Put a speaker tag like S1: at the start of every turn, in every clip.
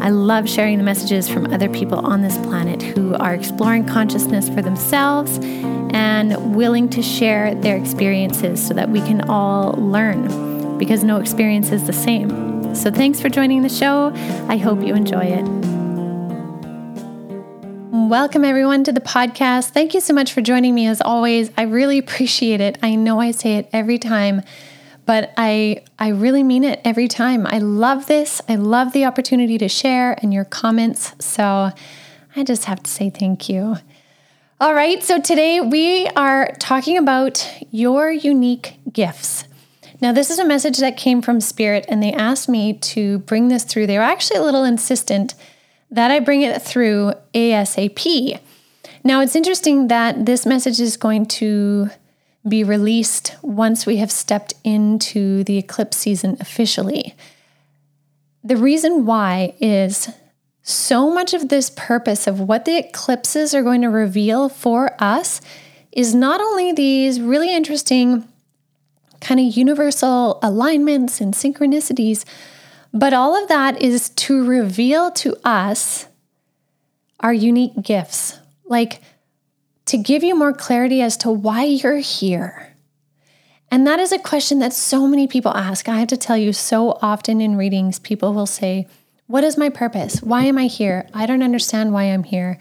S1: I love sharing the messages from other people on this planet who are exploring consciousness for themselves and willing to share their experiences so that we can all learn because no experience is the same. So, thanks for joining the show. I hope you enjoy it. Welcome, everyone, to the podcast. Thank you so much for joining me as always. I really appreciate it. I know I say it every time, but I, I really mean it every time. I love this. I love the opportunity to share and your comments. So I just have to say thank you. All right, so today we are talking about your unique gifts. Now, this is a message that came from Spirit, and they asked me to bring this through. They were actually a little insistent that I bring it through ASAP. Now, it's interesting that this message is going to be released once we have stepped into the eclipse season officially. The reason why is so much of this purpose of what the eclipses are going to reveal for us is not only these really interesting kind of universal alignments and synchronicities, but all of that is to reveal to us our unique gifts, like to give you more clarity as to why you're here. And that is a question that so many people ask. I have to tell you, so often in readings, people will say, What is my purpose? Why am I here? I don't understand why I'm here.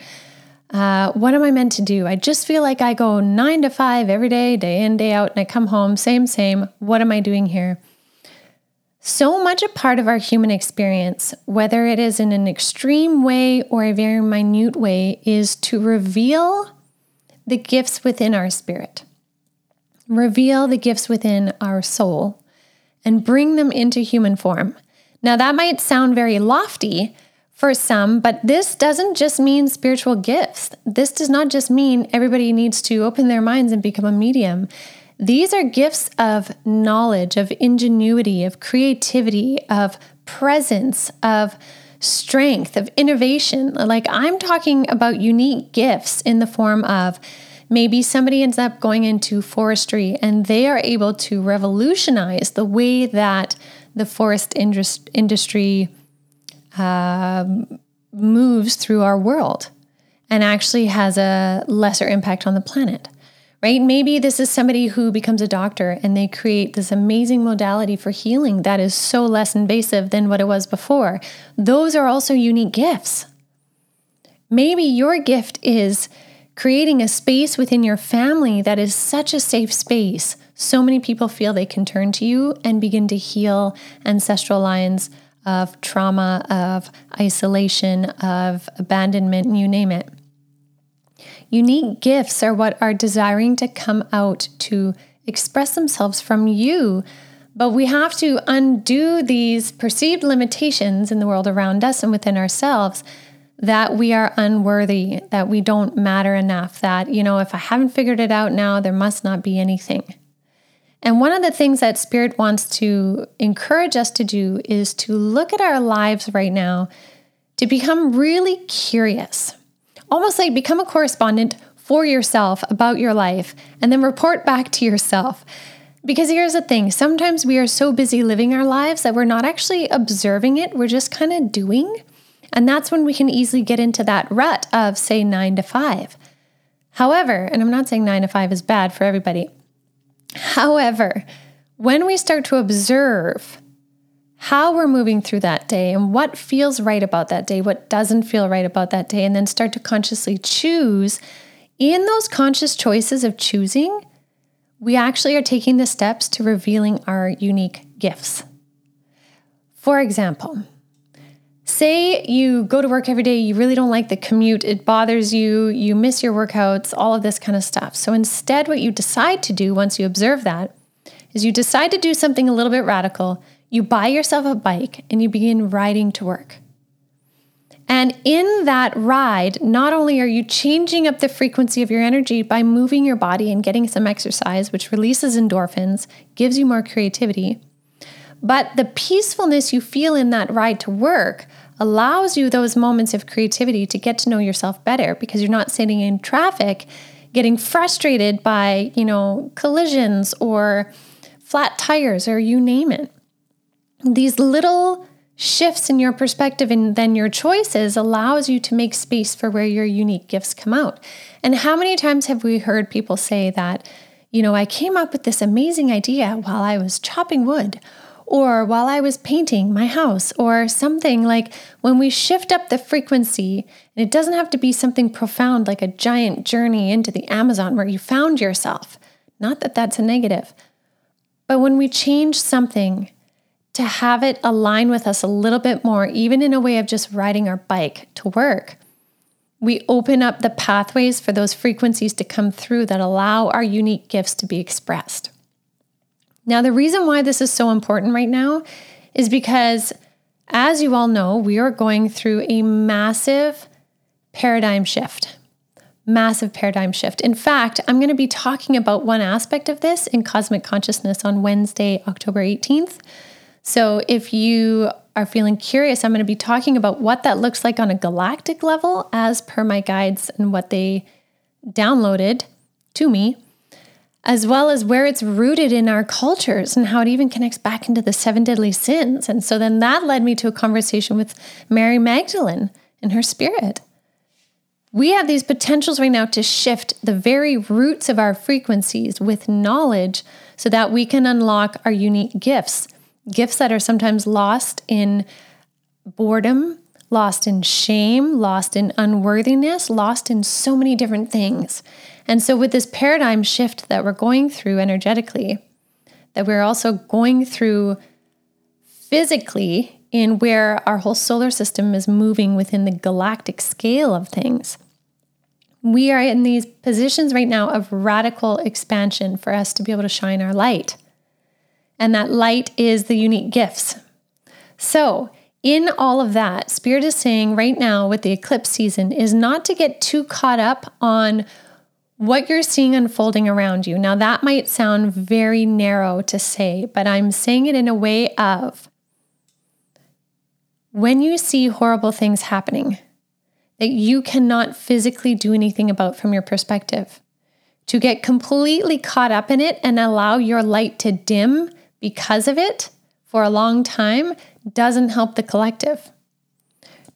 S1: Uh, what am I meant to do? I just feel like I go nine to five every day, day in, day out, and I come home, same, same. What am I doing here? so much a part of our human experience, whether it is in an extreme way or a very minute way, is to reveal the gifts within our spirit, reveal the gifts within our soul, and bring them into human form. Now, that might sound very lofty for some, but this doesn't just mean spiritual gifts. This does not just mean everybody needs to open their minds and become a medium. These are gifts of knowledge, of ingenuity, of creativity, of presence, of strength, of innovation. Like I'm talking about unique gifts in the form of maybe somebody ends up going into forestry and they are able to revolutionize the way that the forest industry uh, moves through our world and actually has a lesser impact on the planet right? Maybe this is somebody who becomes a doctor and they create this amazing modality for healing that is so less invasive than what it was before. Those are also unique gifts. Maybe your gift is creating a space within your family that is such a safe space. So many people feel they can turn to you and begin to heal ancestral lines of trauma, of isolation, of abandonment, you name it. Unique gifts are what are desiring to come out to express themselves from you. But we have to undo these perceived limitations in the world around us and within ourselves that we are unworthy, that we don't matter enough, that, you know, if I haven't figured it out now, there must not be anything. And one of the things that Spirit wants to encourage us to do is to look at our lives right now, to become really curious almost like become a correspondent for yourself about your life and then report back to yourself. Because here's the thing sometimes we are so busy living our lives that we're not actually observing it, we're just kind of doing. And that's when we can easily get into that rut of, say, nine to five. However, and I'm not saying nine to five is bad for everybody. However, when we start to observe how we're moving through that day and what feels right about that day, what doesn't feel right about that day, and then start to consciously choose. In those conscious choices of choosing, we actually are taking the steps to revealing our unique gifts. For example, say you go to work every day, you really don't like the commute, it bothers you, you miss your workouts, all of this kind of stuff. So instead, what you decide to do once you observe that is you decide to do something a little bit radical you buy yourself a bike and you begin riding to work. And in that ride, not only are you changing up the frequency of your energy by moving your body and getting some exercise, which releases endorphins, gives you more creativity, but the peacefulness you feel in that ride to work allows you those moments of creativity to get to know yourself better because you're not sitting in traffic getting frustrated by, you know, collisions or flat tires or you name it. These little shifts in your perspective and then your choices allows you to make space for where your unique gifts come out. And how many times have we heard people say that, you know, I came up with this amazing idea while I was chopping wood or while I was painting my house or something like when we shift up the frequency, and it doesn't have to be something profound like a giant journey into the Amazon where you found yourself. Not that that's a negative, but when we change something to have it align with us a little bit more, even in a way of just riding our bike to work, we open up the pathways for those frequencies to come through that allow our unique gifts to be expressed. Now, the reason why this is so important right now is because, as you all know, we are going through a massive paradigm shift. Massive paradigm shift. In fact, I'm going to be talking about one aspect of this in Cosmic Consciousness on Wednesday, October 18th. So if you are feeling curious, I'm going to be talking about what that looks like on a galactic level as per my guides and what they downloaded to me, as well as where it's rooted in our cultures and how it even connects back into the seven deadly sins. And so then that led me to a conversation with Mary Magdalene and her spirit. We have these potentials right now to shift the very roots of our frequencies with knowledge so that we can unlock our unique gifts gifts that are sometimes lost in boredom, lost in shame, lost in unworthiness, lost in so many different things. And so, with this paradigm shift that we're going through energetically, that we're also going through physically in where our whole solar system is moving within the galactic scale of things. We are in these positions right now of radical expansion for us to be able to shine our light and that light is the unique gifts. So, in all of that, Spirit is saying right now with the eclipse season is not to get too caught up on what you're seeing unfolding around you. Now, that might sound very narrow to say, but I'm saying it in a way of when you see horrible things happening that you cannot physically do anything about from your perspective, to get completely caught up in it and allow your light to dim because of it for a long time doesn't help the collective.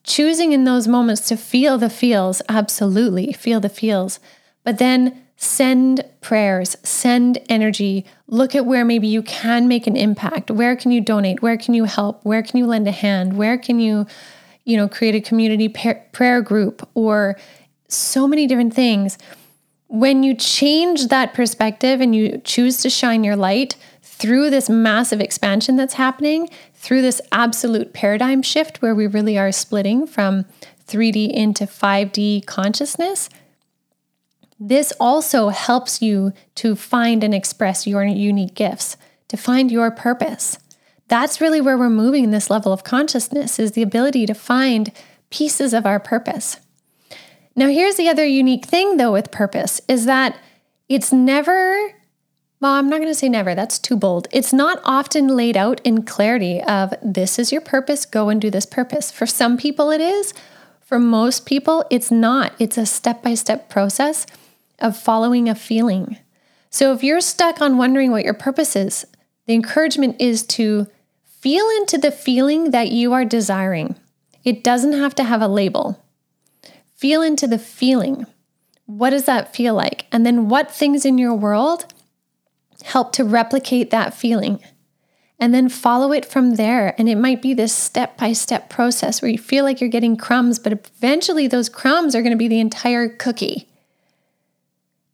S1: Choosing in those moments to feel the feels, absolutely feel the feels, but then send prayers, send energy, look at where maybe you can make an impact. Where can you donate? Where can you help? Where can you lend a hand? Where can you, you know, create a community prayer group or so many different things. When you change that perspective and you choose to shine your light, through this massive expansion that's happening, through this absolute paradigm shift where we really are splitting from 3D into 5D consciousness, this also helps you to find and express your unique gifts, to find your purpose. That's really where we're moving in this level of consciousness is the ability to find pieces of our purpose. Now here's the other unique thing though with purpose is that it's never well, I'm not going to say never, that's too bold. It's not often laid out in clarity of this is your purpose, go and do this purpose. For some people, it is. For most people, it's not. It's a step by step process of following a feeling. So if you're stuck on wondering what your purpose is, the encouragement is to feel into the feeling that you are desiring. It doesn't have to have a label. Feel into the feeling. What does that feel like? And then what things in your world help to replicate that feeling and then follow it from there. And it might be this step by step process where you feel like you're getting crumbs, but eventually those crumbs are going to be the entire cookie.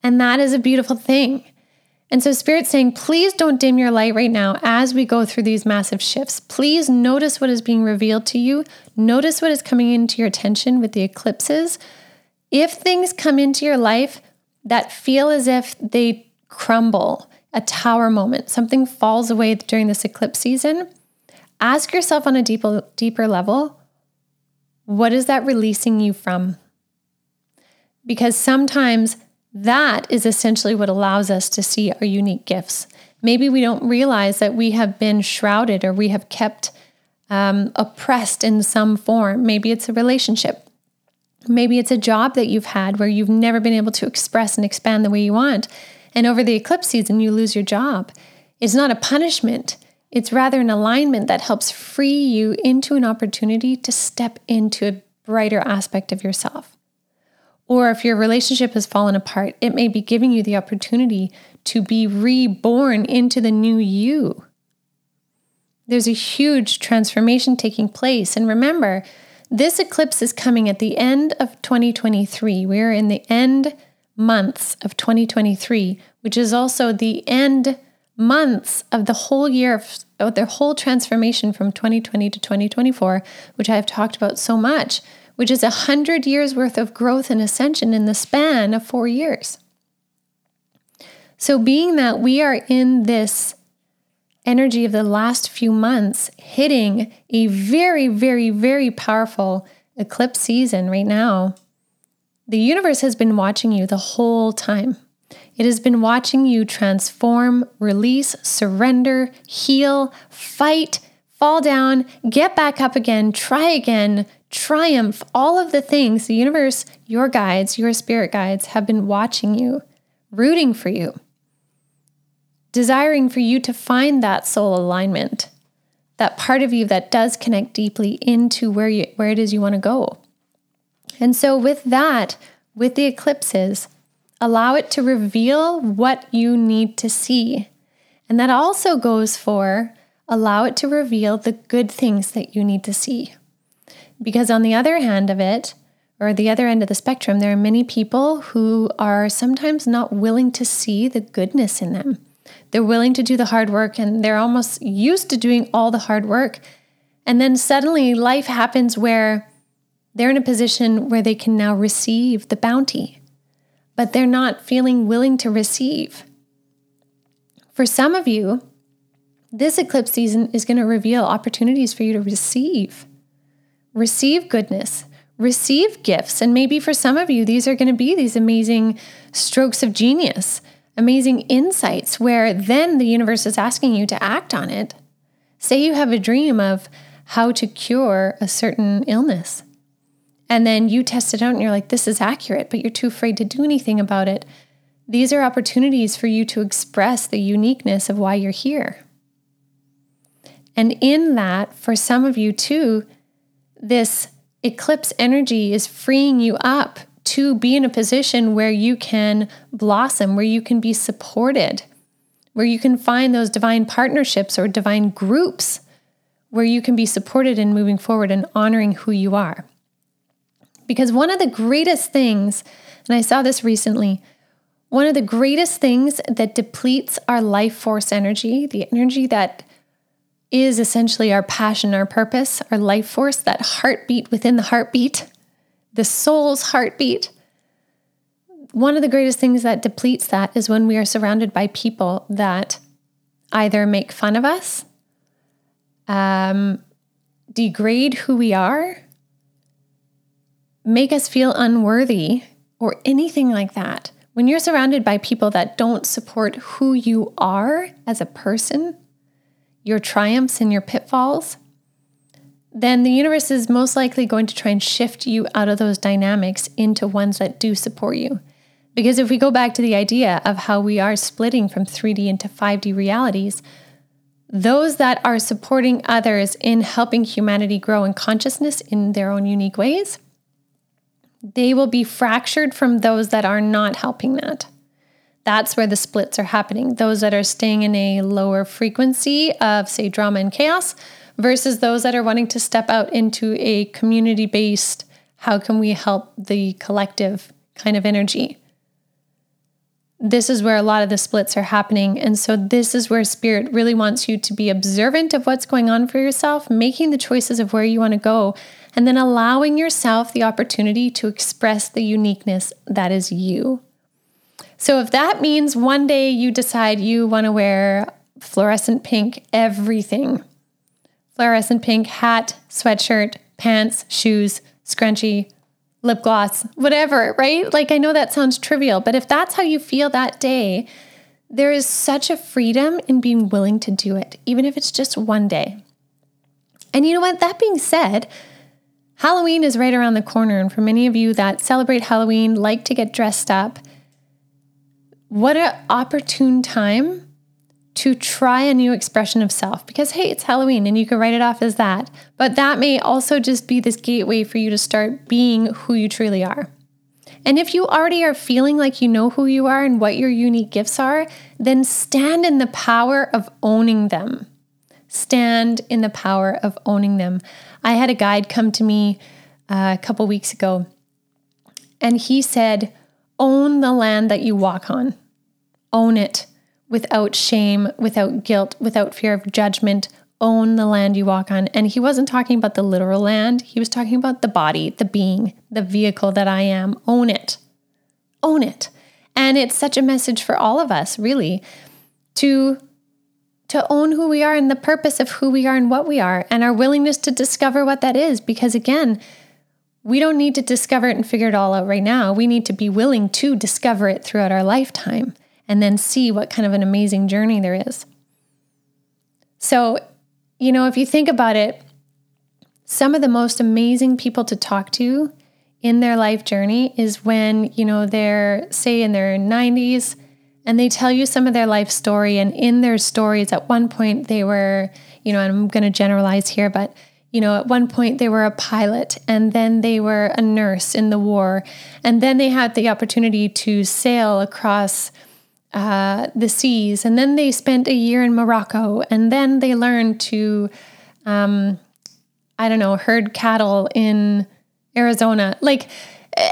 S1: And that is a beautiful thing. And so, Spirit's saying, please don't dim your light right now as we go through these massive shifts. Please notice what is being revealed to you. Notice what is coming into your attention with the eclipses. If things come into your life that feel as if they crumble, a tower moment, something falls away during this eclipse season, ask yourself on a deeper, deeper level What is that releasing you from? Because sometimes that is essentially what allows us to see our unique gifts. Maybe we don't realize that we have been shrouded or we have kept um, oppressed in some form. Maybe it's a relationship. Maybe it's a job that you've had where you've never been able to express and expand the way you want. And over the eclipse season, you lose your job. It's not a punishment, it's rather an alignment that helps free you into an opportunity to step into a brighter aspect of yourself. Or if your relationship has fallen apart, it may be giving you the opportunity to be reborn into the new you. There's a huge transformation taking place. And remember, this eclipse is coming at the end of 2023. We're in the end months of 2023, which is also the end months of the whole year of, of whole transformation from 2020 to 2024, which I have talked about so much, which is a hundred years worth of growth and ascension in the span of four years. So, being that we are in this energy of the last few months hitting a very, very, very powerful eclipse season right now, the universe has been watching you the whole time. It has been watching you transform, release, surrender, heal, fight, fall down, get back up again, try again, triumph, all of the things the universe, your guides, your spirit guides have been watching you, rooting for you, desiring for you to find that soul alignment, that part of you that does connect deeply into where you where it is you want to go. And so with that, with the eclipses, Allow it to reveal what you need to see. And that also goes for allow it to reveal the good things that you need to see. Because on the other hand of it, or the other end of the spectrum, there are many people who are sometimes not willing to see the goodness in them. They're willing to do the hard work and they're almost used to doing all the hard work. And then suddenly life happens where they're in a position where they can now receive the bounty but they're not feeling willing to receive. For some of you, this eclipse season is going to reveal opportunities for you to receive. Receive goodness, receive gifts. And maybe for some of you, these are going to be these amazing strokes of genius, amazing insights where then the universe is asking you to act on it. Say you have a dream of how to cure a certain illness. And then you test it out and you're like, this is accurate, but you're too afraid to do anything about it. These are opportunities for you to express the uniqueness of why you're here. And in that, for some of you too, this eclipse energy is freeing you up to be in a position where you can blossom, where you can be supported, where you can find those divine partnerships or divine groups where you can be supported in moving forward and honoring who you are. Because one of the greatest things, and I saw this recently, one of the greatest things that depletes our life force energy, the energy that is essentially our passion, our purpose, our life force, that heartbeat within the heartbeat, the soul's heartbeat. One of the greatest things that depletes that is when we are surrounded by people that either make fun of us, um, degrade who we are, make us feel unworthy or anything like that. When you're surrounded by people that don't support who you are as a person, your triumphs and your pitfalls, then the universe is most likely going to try and shift you out of those dynamics into ones that do support you. Because if we go back to the idea of how we are splitting from 3D into 5D realities, those that are supporting others in helping humanity grow in consciousness in their own unique ways they will be fractured from those that are not helping that. That's where the splits are happening. Those that are staying in a lower frequency of, say, drama and chaos versus those that are wanting to step out into a community based, how can we help the collective kind of energy this is where a lot of the splits are happening. And so, this is where spirit really wants you to be observant of what's going on for yourself, making the choices of where you want to go, and then allowing yourself the opportunity to express the uniqueness that is you. So, if that means one day you decide you want to wear fluorescent pink everything, fluorescent pink hat, sweatshirt, pants, shoes, scrunchie, lip gloss, whatever, right? Like I know that sounds trivial, but if that's how you feel that day, there is such a freedom in being willing to do it, even if it's just one day. And you know what? That being said, Halloween is right around the corner. And for many of you that celebrate Halloween, like to get dressed up, what an opportune time to try a new expression of self because, hey, it's Halloween and you can write it off as that. But that may also just be this gateway for you to start being who you truly are. And if you already are feeling like you know who you are and what your unique gifts are, then stand in the power of owning them. Stand in the power of owning them. I had a guide come to me uh, a couple weeks ago, and he said, Own the land that you walk on, own it without shame, without guilt, without fear of judgment. Own the land you walk on. And he wasn't talking about the literal land, he was talking about the body, the being, the vehicle that I am. Own it. Own it. And it's such a message for all of us, really, to to own who we are and the purpose of who we are and what we are and our willingness to discover what that is because again, we don't need to discover it and figure it all out right now. We need to be willing to discover it throughout our lifetime and then see what kind of an amazing journey there is. So, you know, if you think about it, some of the most amazing people to talk to in their life journey is when, you know, they're, say, in their 90s and they tell you some of their life story. And in their stories, at one point, they were, you know, I'm going to generalize here, but, you know, at one point they were a pilot and then they were a nurse in the war. And then they had the opportunity to sail across uh, the seas. And then they spent a year in Morocco. And then they learned to, um, I don't know, herd cattle in Arizona. Like,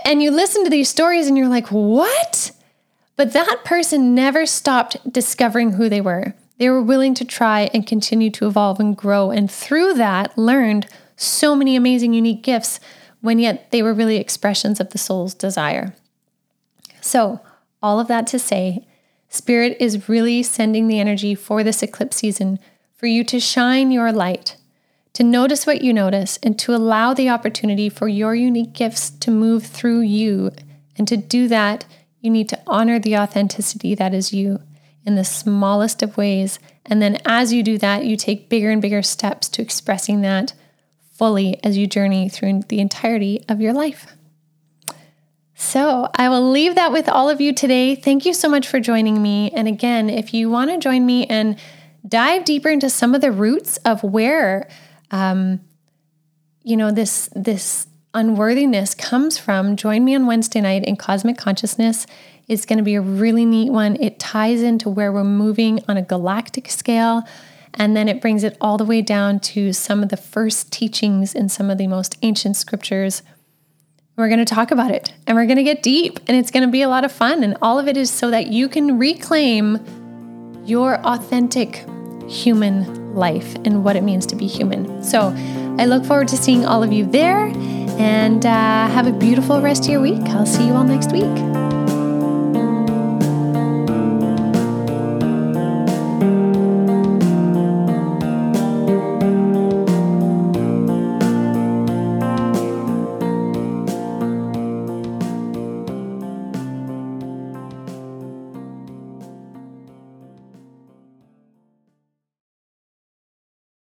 S1: and you listen to these stories and you're like, what? But that person never stopped discovering who they were. They were willing to try and continue to evolve and grow. And through that, learned so many amazing, unique gifts when yet they were really expressions of the soul's desire. So, all of that to say, Spirit is really sending the energy for this eclipse season for you to shine your light, to notice what you notice, and to allow the opportunity for your unique gifts to move through you. And to do that, you need to honor the authenticity that is you in the smallest of ways. And then as you do that, you take bigger and bigger steps to expressing that fully as you journey through the entirety of your life. So I will leave that with all of you today. Thank you so much for joining me. And again, if you want to join me and dive deeper into some of the roots of where, um, you know, this this unworthiness comes from, join me on Wednesday night in Cosmic Consciousness. It's going to be a really neat one. It ties into where we're moving on a galactic scale. And then it brings it all the way down to some of the first teachings in some of the most ancient scriptures we're going to talk about it and we're going to get deep and it's going to be a lot of fun. And all of it is so that you can reclaim your authentic human life and what it means to be human. So I look forward to seeing all of you there and uh, have a beautiful rest of your week. I'll see you all next week.